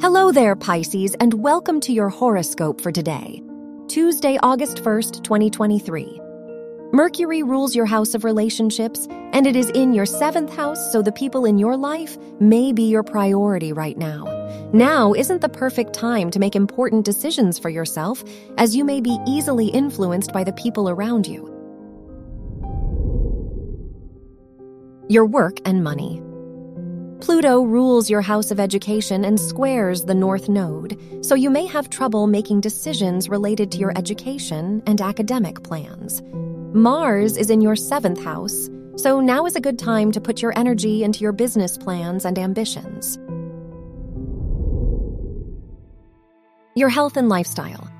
Hello there, Pisces, and welcome to your horoscope for today, Tuesday, August 1st, 2023. Mercury rules your house of relationships, and it is in your seventh house, so the people in your life may be your priority right now. Now isn't the perfect time to make important decisions for yourself, as you may be easily influenced by the people around you. Your work and money. Pluto rules your house of education and squares the North Node, so you may have trouble making decisions related to your education and academic plans. Mars is in your seventh house, so now is a good time to put your energy into your business plans and ambitions. Your health and lifestyle.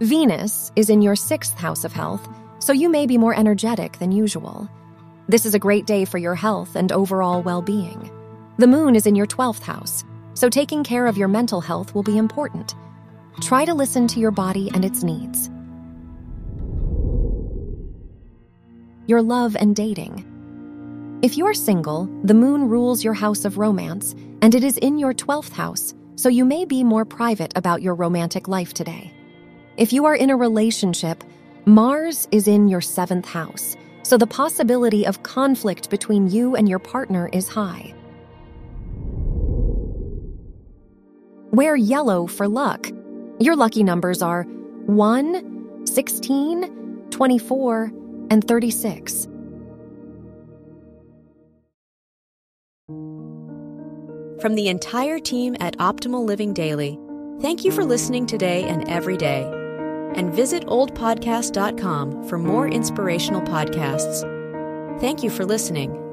Venus is in your sixth house of health, so you may be more energetic than usual. This is a great day for your health and overall well being. The moon is in your 12th house, so taking care of your mental health will be important. Try to listen to your body and its needs. Your love and dating. If you're single, the moon rules your house of romance, and it is in your 12th house, so you may be more private about your romantic life today. If you are in a relationship, Mars is in your 7th house, so the possibility of conflict between you and your partner is high. Wear yellow for luck. Your lucky numbers are 1, 16, 24, and 36. From the entire team at Optimal Living Daily, thank you for listening today and every day. And visit oldpodcast.com for more inspirational podcasts. Thank you for listening.